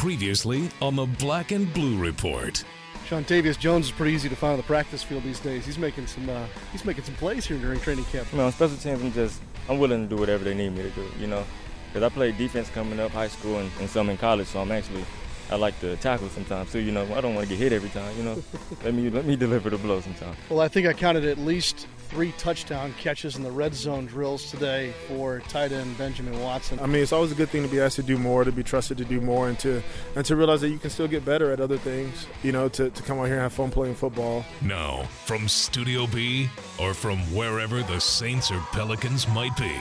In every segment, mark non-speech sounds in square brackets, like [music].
Previously on the Black and Blue Report. Seantavius Jones is pretty easy to find on the practice field these days. He's making some uh, he's making some plays here during training camp. You know, on special teams, I'm just I'm willing to do whatever they need me to do. You know, because I played defense coming up, high school, and, and some in college, so I'm actually I like to tackle sometimes. too. you know, I don't want to get hit every time. You know, [laughs] let me let me deliver the blow sometimes. Well, I think I counted at least three touchdown catches in the red zone drills today for tight end Benjamin Watson. I mean, it's always a good thing to be asked to do more, to be trusted to do more, and to and to realize that you can still get better at other things. You know, to, to come out here and have fun playing football. Now, from Studio B or from wherever the Saints or Pelicans might be,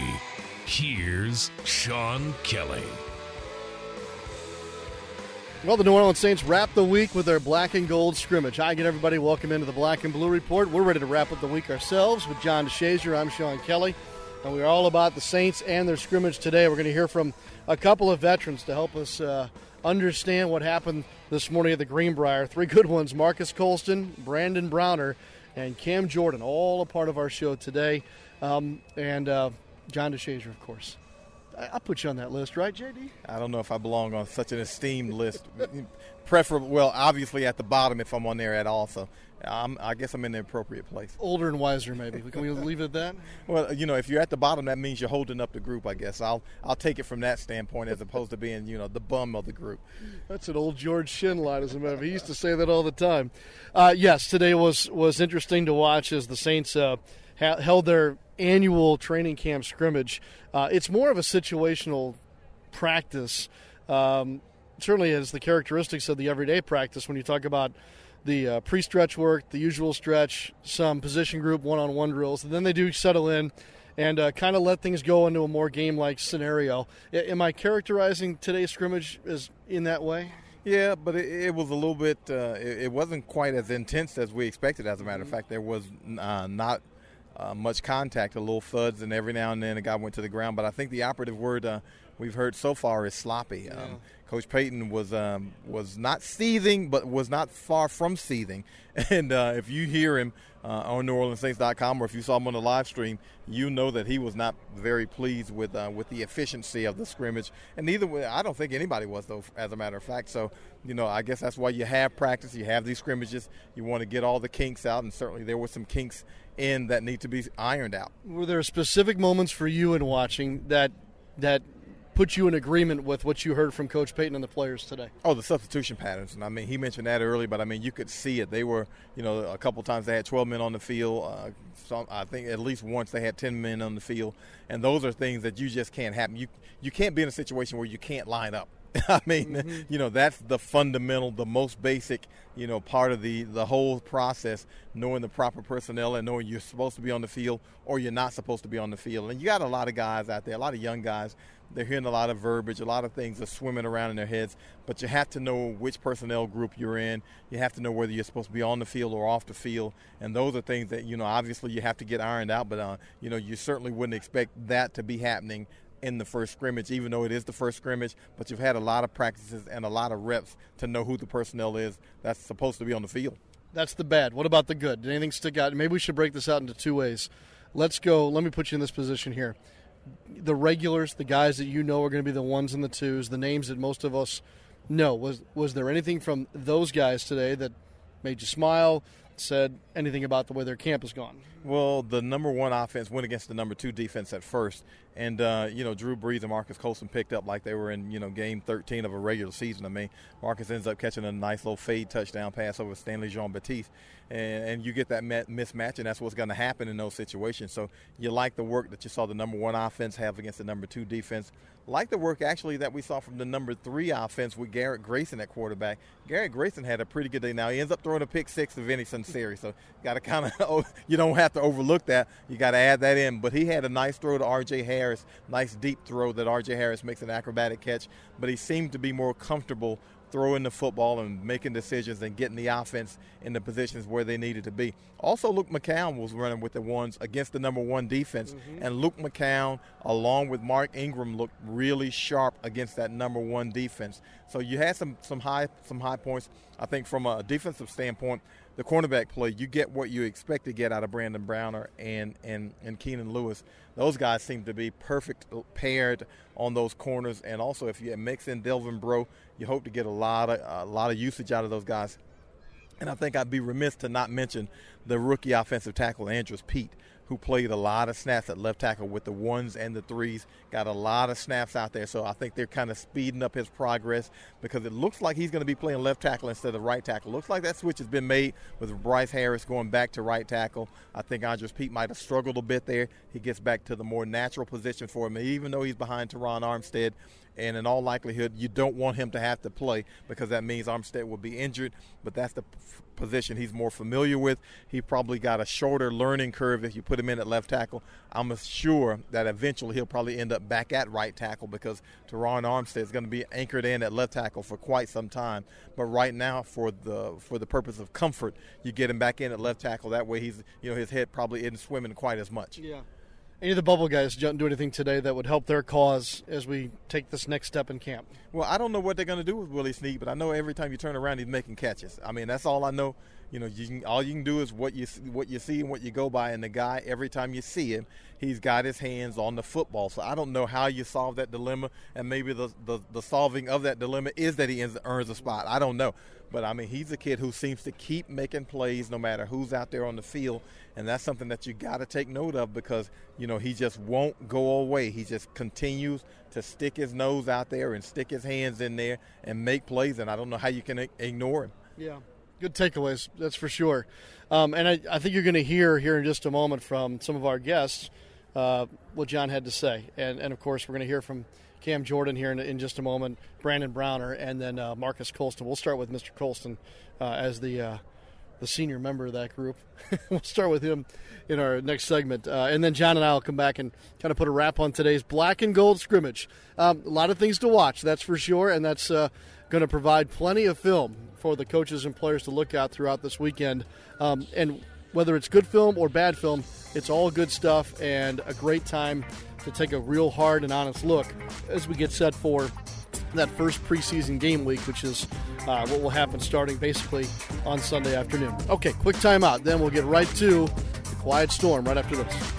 here's Sean Kelly. Well, the New Orleans Saints wrap the week with their black and gold scrimmage. Hi again, everybody. Welcome into the Black and Blue Report. We're ready to wrap up the week ourselves with John DeShazier. I'm Sean Kelly, and we're all about the Saints and their scrimmage today. We're going to hear from a couple of veterans to help us uh, understand what happened this morning at the Greenbrier. Three good ones Marques Colston, Brandon Browner, and Cam Jordan, all a part of our show today. Um, and uh, John DeShazier, of course. I'll put you on that list, right, JD? I don't know if I belong on such an esteemed list. Preferable, well, obviously at the bottom if I'm on there at all. So I'm, i guess I'm in the appropriate place. Older and wiser, maybe. Can we leave it at that? [laughs] Well, you know, if you're at the bottom, that means you're holding up the group. I guess I'll I'll take it from that standpoint as opposed to being, you know, the bum of the group. That's an old George Shinn line, as a matter of He used to say that all the time. Uh, yes, today was was interesting to watch as the Saints uh, ha- held their annual training camp scrimmage. Uh, it's more of a situational practice. Um, certainly as the characteristics of the everyday practice when you talk about the uh, pre-stretch work, the usual stretch, some position group one-on-one drills, and then they do settle in and uh, kind of let things go into a more game-like scenario. Am I characterizing today's scrimmage as in that way? Yeah, but it, it was a little bit. Uh, it, it, wasn't quite as intense as we expected. As a matter of mm-hmm. fact, there was uh, not uh, much contact, a little thuds, and every now and then a guy went to the ground. But I think the operative word uh, we've heard so far is sloppy. Yeah. Um, Coach Payton was um, was not seething, but was not far from seething. [laughs] And uh, if you hear him uh, on NewOrleansSaints.com or if you saw him on the live stream, you know that he was not very pleased with uh, with the efficiency of the scrimmage. And neither way, I don't think anybody was though, as a matter of fact. So you know, I guess that's why you have practice, you have these scrimmages. You want to get all the kinks out, and certainly there were some kinks in that need to be ironed out. Were there specific moments for you in watching that that put you in agreement with what you heard from Coach Payton and the players today? Oh, the substitution patterns. And I mean, he mentioned that early, but I mean, you could see it. They were, you know, a couple times they had 12 men on the field. Uh, some, I think at least once they had 10 men on the field, and those are things that you just can't happen. You you can't be in a situation where you can't line up. [laughs] I mean, mm-hmm. you know, that's the fundamental, the most basic, you know, part of the the whole process. Knowing the proper personnel and knowing you're supposed to be on the field or you're not supposed to be on the field. And you got a lot of guys out there, a lot of young guys. They're hearing a lot of verbiage, a lot of things are swimming around in their heads. But you have to know which personnel group you're in. You have to know whether you're supposed to be on the field or off the field. And those are things that you know, obviously, you have to get ironed out. But uh, you know, you certainly wouldn't expect that to be happening in the first scrimmage, even though it is the first scrimmage, but you've had a lot of practices and a lot of reps to know who the personnel is that's supposed to be on the field. That's the bad. What about the good? Did anything stick out? Maybe we should break this out into two ways. Let's go. Let me put you in this position here. The regulars, the guys that you know are going to be the ones and the twos, the names that most of us know. Was was there anything from those guys today that made you smile, said anything about the way their camp has gone? Well, the number one offense went against the number two defense at first, and uh, you know Drew Brees and Marques Colston picked up like they were in you know game 13 of a regular season. I mean, Marques ends up catching a nice little fade touchdown pass over Stanley Jean Baptiste, and, and you get that mismatch, and that's what's going to happen in those situations. So you like the work that you saw the number one offense have against the number two defense like the work actually that we saw from the number three offense with Garrett Grayson at quarterback. Garrett Grayson had a pretty good day. Now he ends up throwing a pick six to Vinny Sunseri, so got to kind of [laughs] oh, you don't have to overlook that. You got to add that in. But he had a nice throw to R.J. Harris, nice deep throw that R.J. Harris makes an acrobatic catch. But he seemed to be more comfortable throwing the football and making decisions and getting the offense in the positions where they needed to be. Also, Luke McCown was running with the ones against the number one defense, mm-hmm. and Luke McCown, along with Mark Ingram, looked really sharp against that number one defense. So you had some some high some high points. I think from a defensive standpoint, the cornerback play, you get what you expect to get out of Brandon Browner and and and Keenan Lewis. Those guys seem to be perfect paired on those corners, and also if you mix in Delvin Breaux, you hope to get a lot of a lot of usage out of those guys. And I think I'd be remiss to not mention the rookie offensive tackle Andrus Peat, who played a lot of snaps at left tackle with the ones and the threes, got a lot of snaps out there. So I think they're kind of speeding up his progress because it looks like he's going to be playing left tackle instead of right tackle. Looks like that switch has been made with Bryce Harris going back to right tackle. I think Andrus Peat might have struggled a bit there. He gets back to the more natural position for him, even though he's behind Terron Armstead and in all likelihood, you don't want him to have to play because that means Armstead will be injured. But that's the position he's more familiar with. He probably got a shorter learning curve if you put him in at left tackle. I'm sure that eventually he'll probably end up back at right tackle because Terron Armstead is going to be anchored in at left tackle for quite some time. But right now, for the for the purpose of comfort, you get him back in at left tackle. That way, he's you know his head probably isn't swimming quite as much. Yeah. Any of the bubble guys don't do anything today that would help their cause as we take this next step in camp? Well, I don't know what they're going to do with Willie Snead, but I know every time you turn around, he's making catches. I mean, that's all I know. You know, you can, all you can do is what you what you see and what you go by. And the guy, every time you see him, he's got his hands on the football. So I don't know how you solve that dilemma, and maybe the the, the solving of that dilemma is that he earns a spot. I don't know. But I mean, he's a kid who seems to keep making plays no matter who's out there on the field, and that's something that you got to take note of because you know he just won't go away. He just continues to stick his nose out there and stick his hands in there and make plays, and I don't know how you can ignore him. Yeah, good takeaways, that's for sure. Um, and I, I, think you're going to hear here in just a moment from some of our guests uh, what John had to say, and and of course we're going to hear from Cam Jordan here in, in just a moment, Brandon Browner, and then uh, Marques Colston. We'll start with Mr. Colston uh, as the uh, the senior member of that group. [laughs] we'll start with him in our next segment, uh, and then John and I will come back and kind of put a wrap on today's black and gold scrimmage. Um, a lot of things to watch, that's for sure, and that's uh, going to provide plenty of film for the coaches and players to look at throughout this weekend. Um, and whether it's good film or bad film, it's all good stuff and a great time to take a real hard and honest look as we get set for that first preseason game week, which is uh, what will happen starting basically on Sunday afternoon. Okay, quick timeout. Then we'll get right to the quiet storm right after this.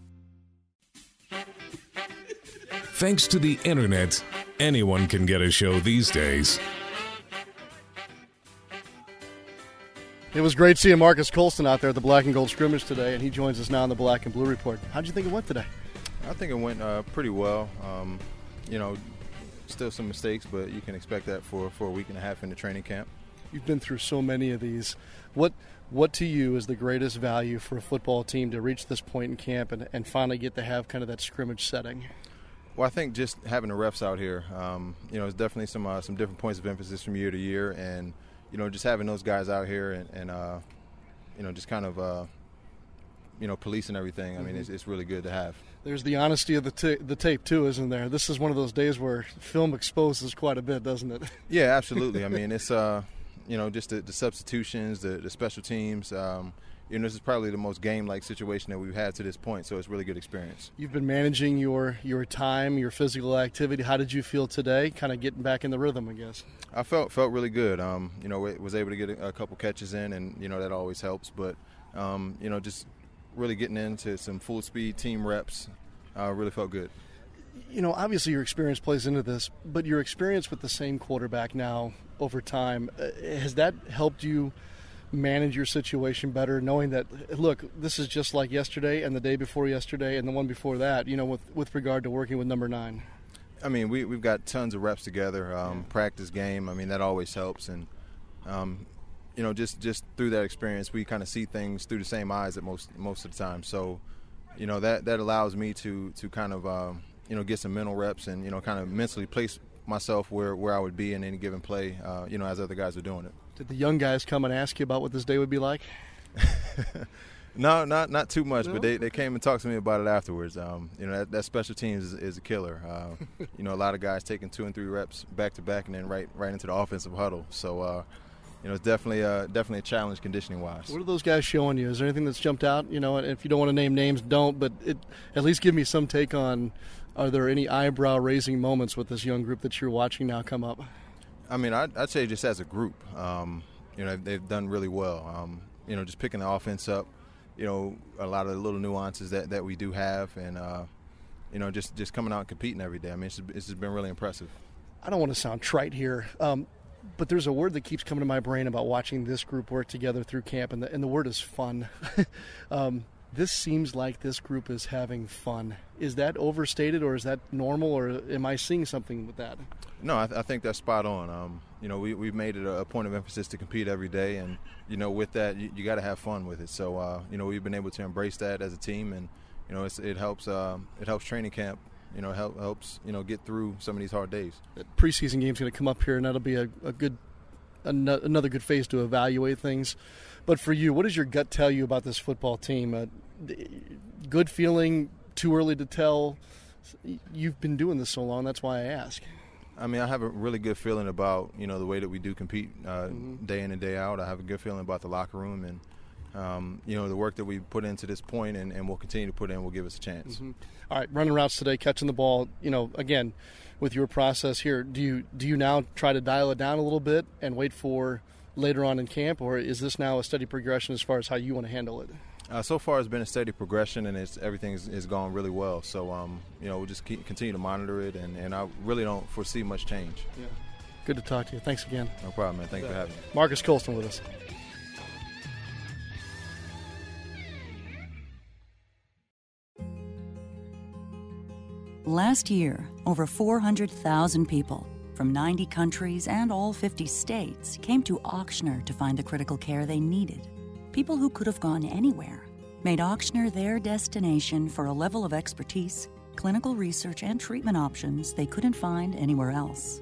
Thanks to the internet, anyone can get a show these days. It was great seeing Marques Colston out there at the Black and Gold scrimmage today, and he joins us now on the Black and Blue Report. How'd you think it went today? I think it went uh, pretty well. Um, you know, still some mistakes, but you can expect that for, for a week and a half in the training camp. You've been through so many of these. What what to you is the greatest value for a football team to reach this point in camp and, and finally get to have kind of that scrimmage setting? Well, I think just having the refs out here, um, you know, it's definitely some uh, some different points of emphasis from year to year, and you know, just having those guys out here and, and uh, you know, just kind of uh, you know, policing everything. I mean, mm-hmm. it's, it's, really good to have. There's the honesty of the t- the tape too, isn't there? This is one of those days where film exposes quite a bit, doesn't it? [laughs] Yeah, absolutely. I mean, it's uh, you know, just the, the substitutions, the, the special teams. Um, you know, this is probably the most game-like situation that we've had to this point. So it's a really good experience. You've been managing your your time, your physical activity. How did you feel today? Kind of getting back in the rhythm, I guess. I felt felt really good. Um, you know, was able to get a, a, couple catches in, and you know that always helps. But um, you know, just really getting into some full speed team reps, uh, really felt good. you know, obviously your experience plays into this, but your experience with the same quarterback now over time uh, has that helped you manage your situation better, knowing that look, this is just like yesterday and the day before yesterday and the one before that. You know, with with regard to working with number nine. I mean, we we've got tons of reps together, um, practice game. I mean, that always helps, and um, you know, just just through that experience, we kind of see things through the same eyes at most most of the time. So, you know, that that allows me to to kind of um, you know get some mental reps and you know kind of mentally place myself where where I would be in any given play. Uh, you know, as other guys are doing it. Did the young guys come and ask you about what this day would be like? [laughs] no, not not too much, No? but they, they came and talked to me about it afterwards. Um, you know, that, that special teams is, is a killer. Uh, [laughs] you know, a lot of guys taking two and three reps back to back and then right right into the offensive huddle. So, uh, you know, it's definitely uh, definitely a challenge conditioning wise. What are those guys showing you? Is there anything that's jumped out? You know, and if you don't want to name names, don't. But it, at least give me some take on. Are there any eyebrow raising moments with this young group that you're watching now come up? I mean, I'd, I'd say just as a group, um, you know, they've done really well. Um, you know, just picking the offense up, you know, a lot of the little nuances that, that we do have, and uh, you know, just just coming out and competing every day. I mean, it's, it's been really impressive. I don't want to sound trite here, um, but there's a word that keeps coming to my brain about watching this group work together through camp, and the, and the word is fun. [laughs] this seems like this group is having fun. Is that overstated, or is that normal, or am I seeing something with that? No, I, th- I think that's spot on. Um, you know, we, we've made it a, point of emphasis to compete every day, and you know, with that, you, you got to have fun with it. So, uh, you know, we've been able to embrace that as a team, and you know, it's, it helps. Uh, it helps training camp. You know, help, helps you know get through some of these hard days. That preseason game's going to come up here, and that'll be a, a good, another good phase to evaluate things. But for you, what does your gut tell you about this football team? Uh, good feeling, too early to tell. You've been doing this so long, that's why I ask. I mean, I have a really good feeling about you know the way that we do compete uh, Mhm. day in and day out. I have a good feeling about the locker room and um, you know the work that we put into this point and, and we'll continue to put in will give us a chance. Mhm. All right, running routes today, catching the ball. You know, again, with your process here, do you do you now try to dial it down a little bit and wait for later on in camp, or is this now a steady progression as far as how you want to handle it? Uh, so far, it's been a steady progression, and it's everything is, is gone really well. So, um, you know, we'll just keep, continue to monitor it, and, and I really don't foresee much change. Yeah. Good to talk to you. Thanks again. No problem, man. Thanks for having me. Marques Colston with us. Last year, over 400,000 people from 90 countries and all 50 states came to Ochsner to find the critical care they needed. People who could have gone anywhere made Ochsner their destination for a level of expertise, clinical research, and treatment options they couldn't find anywhere else.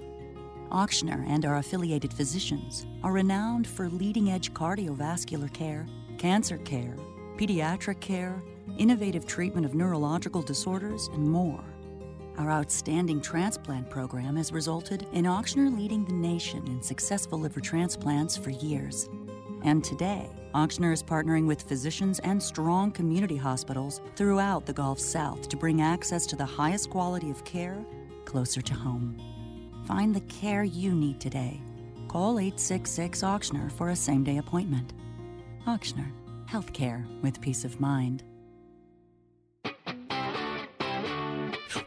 Ochsner and our affiliated physicians are renowned for leading edge cardiovascular care, cancer care, pediatric care, innovative treatment of neurological disorders, and more. Our outstanding transplant program has resulted in Ochsner leading the nation in successful liver transplants for years. And today, Ochsner is partnering with physicians and strong community hospitals throughout the Gulf South to bring access to the highest quality of care closer to home. Find the care you need today. Call 866 Ochsner for a same day appointment. Ochsner, healthcare with peace of mind.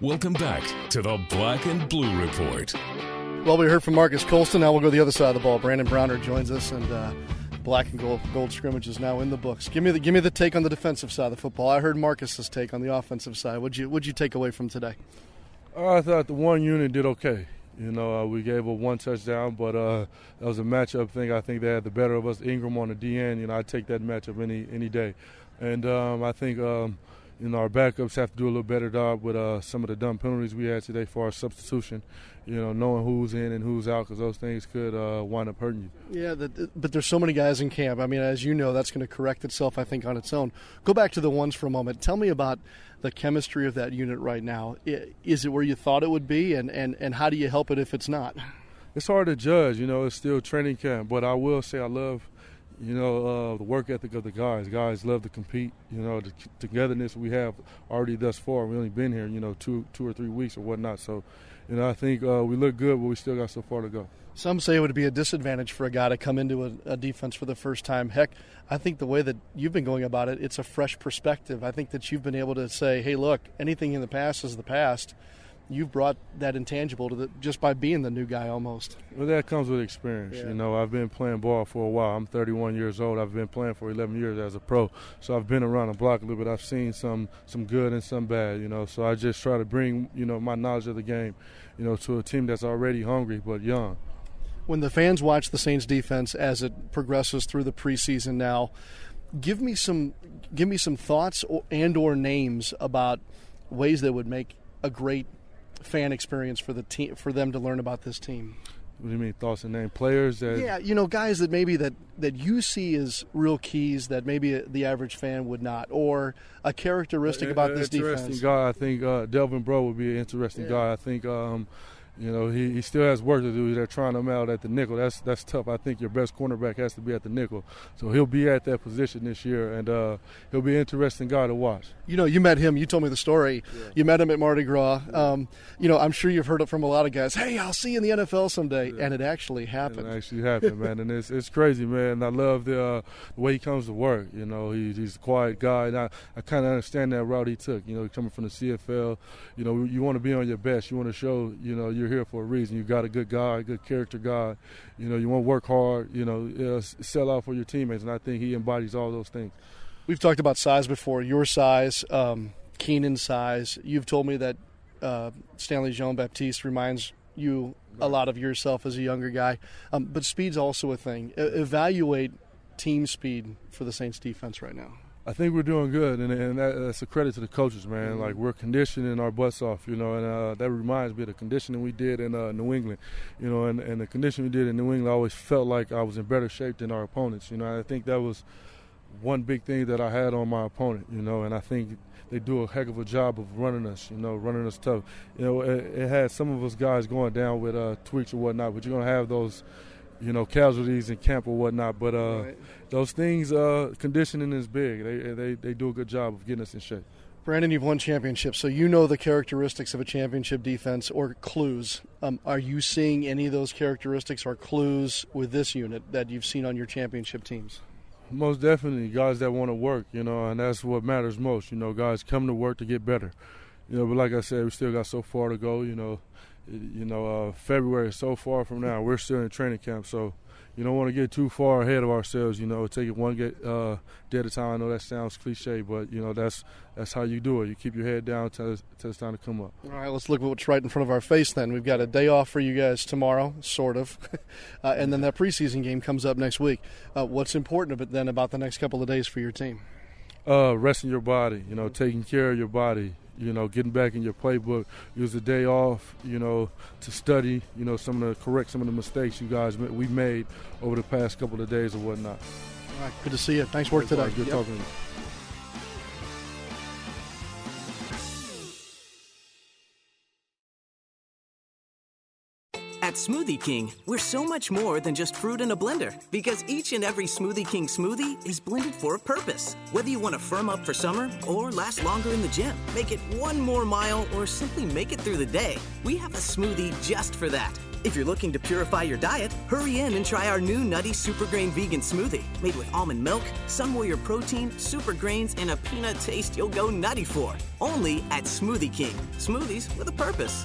Welcome back to the Black and Blue Report. Well, we heard from Marques Colston. Now we'll go to the other side of the ball. Brandon Browner joins us, and uh, black and gold, gold scrimmage is now in the books. Give me the give me the take on the defensive side of the football. I heard Marques's take on the offensive side. What'd you What'd you take away from today? I thought the one unit did okay. You know, uh, we gave up one touchdown, but uh, that was a matchup thing. I think they had the better of us. Ingram on the DN. You know, I take that matchup any any day, and um, I think um, you know our backups have to do a little better job with uh, some of the dumb penalties we had today for our substitution. You know, knowing who's in and who's out because those things could uh, wind up hurting you. Yeah, the, but there's so many guys in camp. I mean, as you know, that's going to correct itself, I think, on its own. Go back to the ones for a moment. Tell me about the chemistry of that unit right now. Is it where you thought it would be, and, and, and how do you help it if it's not? it's hard to judge. You know, it's still training camp, but I will say I love, you know, uh, the work ethic of the guys. Guys love to compete. You know, the togetherness we have already thus far. We only been here, you know, two two or three weeks or whatnot. So, you know, I think uh, we look good, but we still got so far to go. Some say it would be a disadvantage for a guy to come into a, a defense for the first time. Heck, I think the way that you've been going about it, it's a fresh perspective. I think that you've been able to say, hey, look, anything in the past is the past. You've brought that intangible to the just by being the new guy almost. Well, that comes with experience. Yeah. You know, I've been playing ball for a while. I'm 31 years old. I've been playing for 11 years as a pro, so I've been around the block a little bit. I've seen some some good and some bad. You know, so I just try to bring you know my knowledge of the game, you know, to a team that's already hungry but young. When the fans watch the Saints defense as it progresses through the preseason now, give me some give me some thoughts or, and or names about ways that would make a great fan experience for the team for them to learn about this team. What do you mean thoughts and name players? That, Yeah, you know, guys that maybe that that you see as real keys that maybe the average fan would not, or a characteristic about this interesting defense. guy. I think uh, Delvin Breaux would be an interesting Yeah. guy. I think um, you know he, he still has work to do. They're trying him out at the nickel. That's that's tough. I think your best cornerback has to be at the nickel. So he'll be at that position this year, and uh, he'll be an interesting guy to watch. You know, you met him. You told me the story. You met him at Mardi Gras. Um, you know, I'm sure you've heard it from a lot of guys. Hey, I'll see you in the NFL someday, and it actually happened. It actually happened, man, and it's it's crazy, man. I love the, uh, the way he comes to work. You know, he, he's a quiet guy, and I, I kind of understand that route he took. You know, coming from the CFL, you know, you want to be on your best. You want to show, you know, you're here for a reason. You got a good guy, a good character guy. You know, you want to work hard. You know, uh, sell out for your teammates, and I think he embodies all those things. We've talked about size before. Your size, um, Keenan's size. You've told me that uh, Stanley Jean Baptiste reminds you a lot of yourself as a younger guy. Um, but speed's also a thing. E- evaluate team speed for the Saints defense right now. I think we're doing good, and, and that, that's a credit to the coaches, man. Like we're conditioning our butts off, you know, and uh, that reminds me of the conditioning we did in uh, New England, you know, and, and the conditioning we did in New England, I always felt like I was in better shape than our opponents, you know. I think that was one big thing that I had on my opponent, you know, and I think they do a heck of a job of running us, you know, running us tough. You know, it, it had some of us guys going down with uh, tweaks or whatnot, but you're gonna have those, you know, casualties in camp or whatnot. But uh, those things, uh, conditioning is big. They, they they do a good job of getting us in shape. Brandon, you've won championships, so you know the characteristics of a championship defense or clues. Um, are you seeing any of those characteristics or clues with this unit that you've seen on your championship teams? Most definitely, guys that want to work, you know, and that's what matters most. You know, guys come to work to get better. You know, but like I said, we still got so far to go. You know, you know, uh, February is so far from now. We're still in training camp, so you don't want to get too far ahead of ourselves. You know, take it one get, uh, day at a time. I know that sounds cliche, but you know that's that's how you do it. You keep your head down till it's, till it's time to come up. All right, let's look at what's right in front of our face then. We've got a day off for you guys tomorrow, sort of. [laughs] uh, and then that preseason game comes up next week. Uh, what's important about then about the next couple of days for your team? uh, resting your body, you know, taking care of your body, you know, getting back in your playbook. Use a day off, you know, to study, you know, some of the correct some of the mistakes you guys we made over the past couple of days or whatnot. All right, good to see you. Thanks for work today. Good Yep. talking to you. At Smoothie King, we're so much more than just fruit in a blender because each and every Smoothie King smoothie is blended for a purpose. Whether you want to firm up for summer or last longer in the gym, make it one more mile, or simply make it through the day, we have a smoothie just for that. If you're looking to purify your diet, hurry in and try our new Nutty Super Grain Vegan Smoothie. Made with almond milk, Sun Warrior protein, super grains, and a peanut taste you'll go nutty for. Only at Smoothie King. Smoothies with a purpose.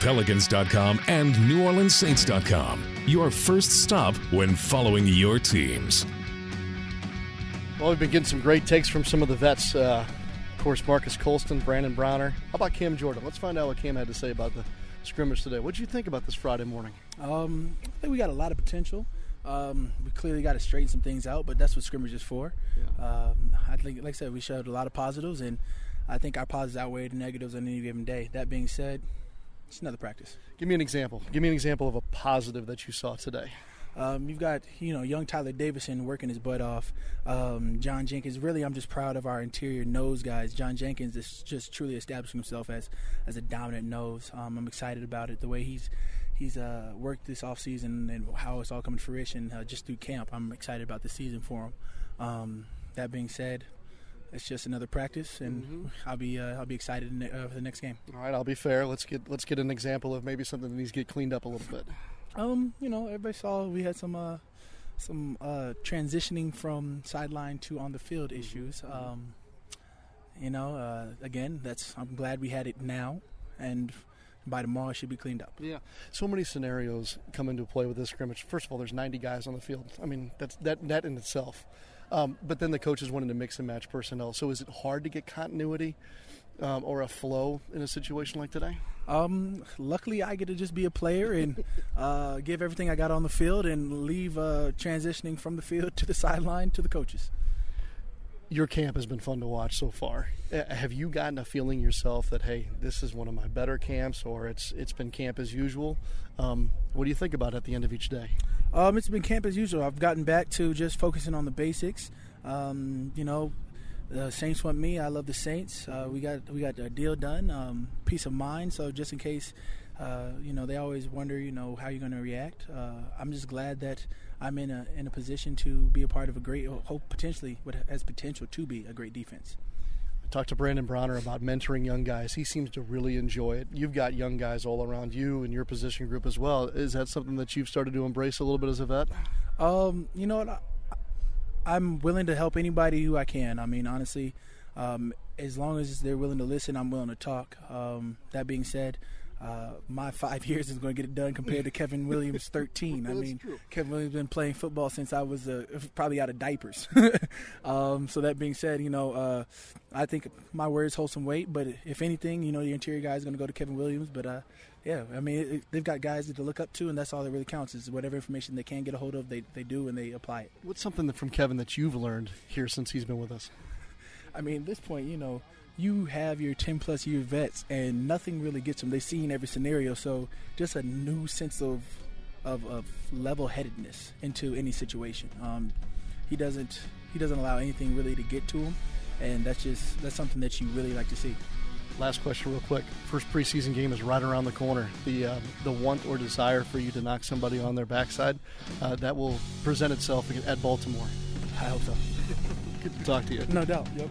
Pelicans.com and NewOrleansSaints.com. Your first stop when following your teams. Well, we've been getting some great takes from some of the vets. Uh, of course, Marques Colston, Brandon Browner. How about Cam Jordan? Let's find out what Cam had to say about the scrimmage today. What did you think about this Friday morning? Um, I think we got a lot of potential. Um, we clearly got to straighten some things out, but that's what scrimmage is for. Um, I think, like I said, we showed a lot of positives, and I think our positives outweighed the negatives on any given day. That being said, it's another practice. Give me an example. Give me an example of a positive that you saw today. Um, you've got you know young Tyler Davison working his butt off. Um, John Jenkins. Really, I'm just proud of our interior nose guys. John Jenkins is just truly establishing himself as as a dominant nose. Um, I'm excited about it. The way he's he's uh, worked this off season and how it's all coming to fruition uh, just through camp. I'm excited about the season for him. Um, that being said, it's just another practice, and mm-hmm. I'll be uh, I'll be excited uh, for the next game. All right, I'll be fair. Let's get let's get an example of maybe something that needs to get cleaned up a little bit. Um, you know, everybody saw we had some uh, some uh, transitioning from sideline to on the field issues. Um, you know, uh, again, that's I'm glad we had it now, and by tomorrow it should be cleaned up. Yeah. So many scenarios come into play with this scrimmage. First of all, there's 90 guys on the field. I mean, that's that that in itself. Um, but then the coaches wanted to mix and match personnel. So is it hard to get continuity um, or a flow in a situation like today? Um, luckily, I get to just be a player and [laughs] uh, give everything I got on the field and leave uh, transitioning from the field [laughs] to the sideline to the coaches. Your camp has been fun to watch so far. Have you gotten a feeling yourself that hey, this is one of my better camps, or it's it's been camp as usual? Um, what do you think about it at the end of each day? Um, it's been camp as usual. I've gotten back to just focusing on the basics. Um, you know, the Saints want me. I love the Saints. Uh, we got we got a deal done. Um, peace of mind. So just in case, uh, you know, they always wonder, you know, how you're going to react. Uh, I'm just glad that I'm in a in a position to be a part of a great, hope potentially, what has potential to be a great defense talked to Brandon Browner about mentoring young guys. He seems to really enjoy it. You've got young guys all around you and your position group as well. Is that something that you've started to embrace a little bit as a vet? Um, you know what? I, am willing to help anybody who I can. I mean, honestly, um, as long as they're willing to listen, I'm willing to talk. Um, that being said, uh, my five [laughs] years is going to get it done compared to Kevin [laughs] Williams' 13. I mean, true. Kevin Williams been playing football since I was uh, probably out of diapers. [laughs] um, so that being said, you know, uh, I think my words hold some weight. But if anything, you know, the interior guy is going to go to Kevin Williams. But uh, yeah, I mean, it, they've got guys to look up to, and that's all that really counts is whatever information they can get a hold of, they, they do and they apply it. What's something from Kevin that you've learned here since he's been with us? I mean, at this point, you know, you have your 10 plus year vets and nothing really gets them. They've seen every scenario. So just a new sense of, of, of level headedness into any situation. Um, he doesn't, he doesn't allow anything really to get to him. And that's just, that's something that you really like to see. Last question, real quick. First preseason game is right around the corner. The uh, the want or desire for you to knock somebody on their backside uh, that will present itself at Baltimore. I hope so. Good to talk to you. No doubt. Yep.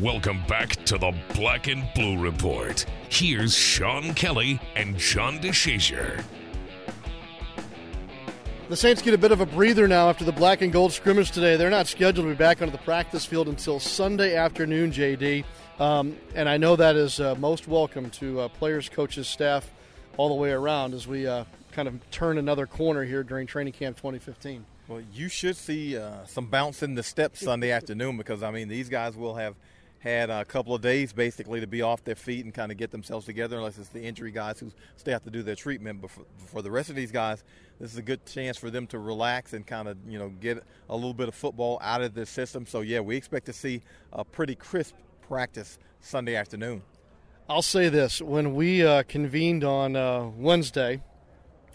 Welcome back to the Black and Blue Report. Here's Sean Kelly and John DeShazier. The Saints get a bit of a breather now after the black and gold scrimmage today. They're not scheduled to be back onto the practice field until Sunday afternoon, JD. Um, and I know that is uh, most welcome to uh, players, coaches, staff, all the way around as we uh, kind of turn another corner here during training camp 2015. Well, you should see uh, some bounce in the steps Sunday afternoon because, I mean, these guys will have – had a couple of days basically to be off their feet and kind of get themselves together, unless it's the injury guys who still have to do their treatment. But for, for, the rest of these guys, this is a good chance for them to relax and kind of you know get a little bit of football out of their system. So yeah, we expect to see a pretty crisp practice Sunday afternoon. I'll say this: when we uh, convened on uh, Wednesday,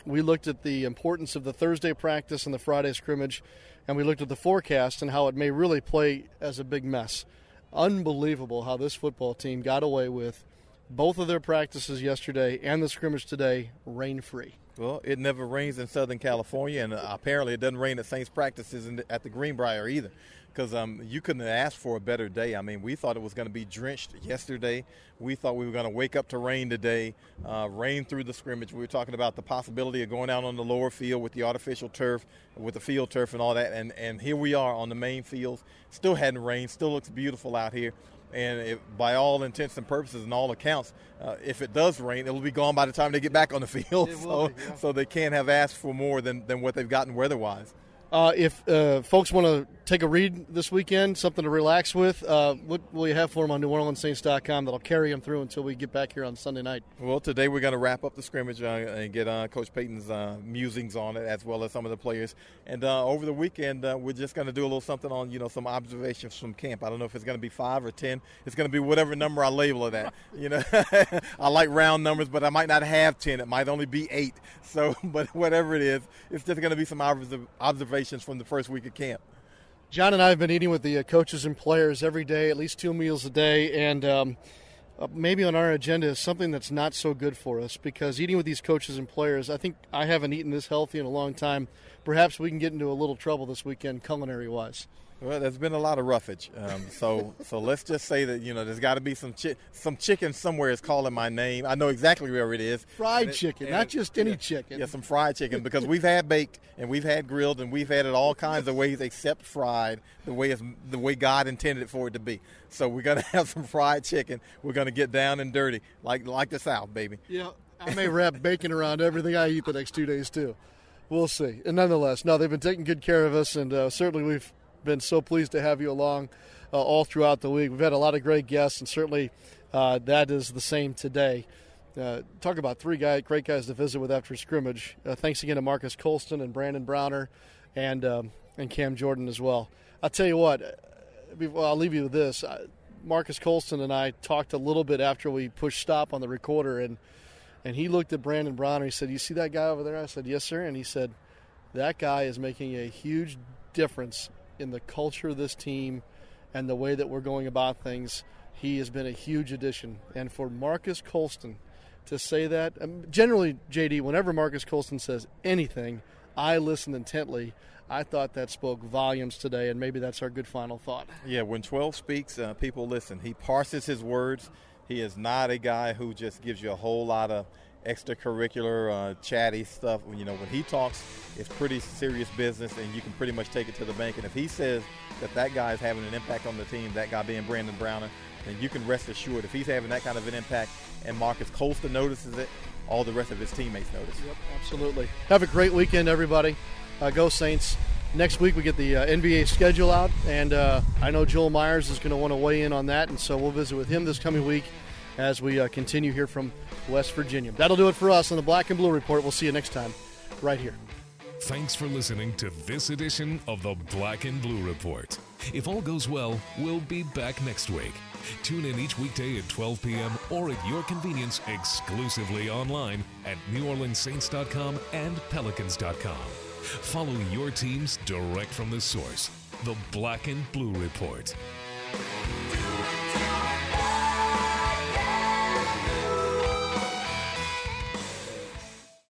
we looked at the importance of the Thursday practice and the Friday scrimmage, and we looked at the forecast and how it may really play as a big mess unbelievable how this football team got away with both of their practices yesterday and the scrimmage today rain free. Well, it never rains in Southern California, and apparently it doesn't rain at Saints practices at the Greenbrier either. Because um, you couldn't have asked for a better day. I mean, we thought it was going to be drenched yesterday. We thought we were going to wake up to rain today, uh, rain through the scrimmage. We were talking about the possibility of going out on the lower field with the artificial turf, with the field turf and all that. And, and here we are on the main fields. Still hadn't rained. Still looks beautiful out here and it, by all intents and purposes and all accounts, uh, if it does rain, it'll be gone by the time they get back on the [laughs] field. So, be, yeah. so they can't have asked for more than, than what they've gotten weather-wise. Uh, if uh, folks want to take a read this weekend, something to relax with, uh, what will you have for them on NewOrleansSaints.com that'll carry them through until we get back here on Sunday night? Well, today we're going to wrap up the scrimmage uh, and get uh, Coach Payton's uh, musings on it, as well as some of the players. And over the weekend, we're just going to do a little something on, you know, some observations from camp. I don't know if it's going to be five or ten. It's going to be whatever number I label it at. you know, [laughs] I like round numbers, but I might not have ten. It might only be eight. So, [laughs] but whatever it is, it's just going to be some observations from the first week of camp. John and I have been eating with the uh, coaches and players every day, at least two meals a day, and um, uh, maybe on our agenda is something that's not so good for us because eating with these coaches and players, I think I haven't eaten this healthy in a long time. Perhaps we can get into a little trouble this weekend, culinary wise. Well, there's been a lot of roughage. Um, so [laughs] so let's just say that you know there's got to be some chi- some chicken somewhere is calling my name. I know exactly where it is. Fried it, chicken, not just any yeah, chicken. Yeah, some fried chicken because we've had baked and we've had grilled and we've had it all kinds of ways except fried, the way it's the way God intended it for it to be. So we're gonna [laughs] have some fried chicken. We're gonna get down and dirty like like the South, baby. Yeah, I may wrap bacon around everything I eat the next two days too. We'll see. And nonetheless, no, they've been taking good care of us, and uh, certainly we've been so pleased to have you along uh, all throughout the week. We've had a lot of great guests, and certainly uh, that is the same today. Uh, talk about three guy, great guys to visit with after scrimmage. Uh, thanks again to Marques Colston and Brandon Browner and um, and Cam Jordan as well. I'll tell you what, uh, I'll leave you with this. Marques Colston and I talked a little bit after we pushed stop on the recorder, and and he looked at Brandon Browner. He said, "You see that guy over there?" I said, "Yes, sir." And he said, "That guy is making a huge difference in the culture of this team and the way that we're going about things. He has been a huge addition. And for Marques Colston to say that, um, generally, JD, whenever Marques Colston says anything, I listen intently. I thought that spoke volumes today, and maybe that's our good final thought. Yeah, when 12 speaks, uh, people listen. He parses his words. He is not a guy who just gives you a whole lot of extracurricular, uh, chatty stuff. You know, when he talks, it's pretty serious business, and you can pretty much take it to the bank. And if he says that that guy is having an impact on the team, that guy being Brandon Browner, then you can rest assured if he's having that kind of an impact, and Marques Colston notices it, all the rest of his teammates notice. Yep, absolutely. Have a great weekend, everybody. Uh, go Saints. Next week we get the uh, NBA schedule out, and uh, I know Joel Meyers is going to want to weigh in on that, and so we'll visit with him this coming week as we uh, continue here from West Virginia. That'll do it for us on the Black and Blue Report. We'll see you next time right here. Thanks for listening to this edition of the Black and Blue Report. If all goes well, we'll be back next week. Tune in each weekday at 12 p.m. or at your convenience exclusively online at NewOrleansSaints.com and Pelicans.com. Follow your teams direct from the source, the Black and Blue Report.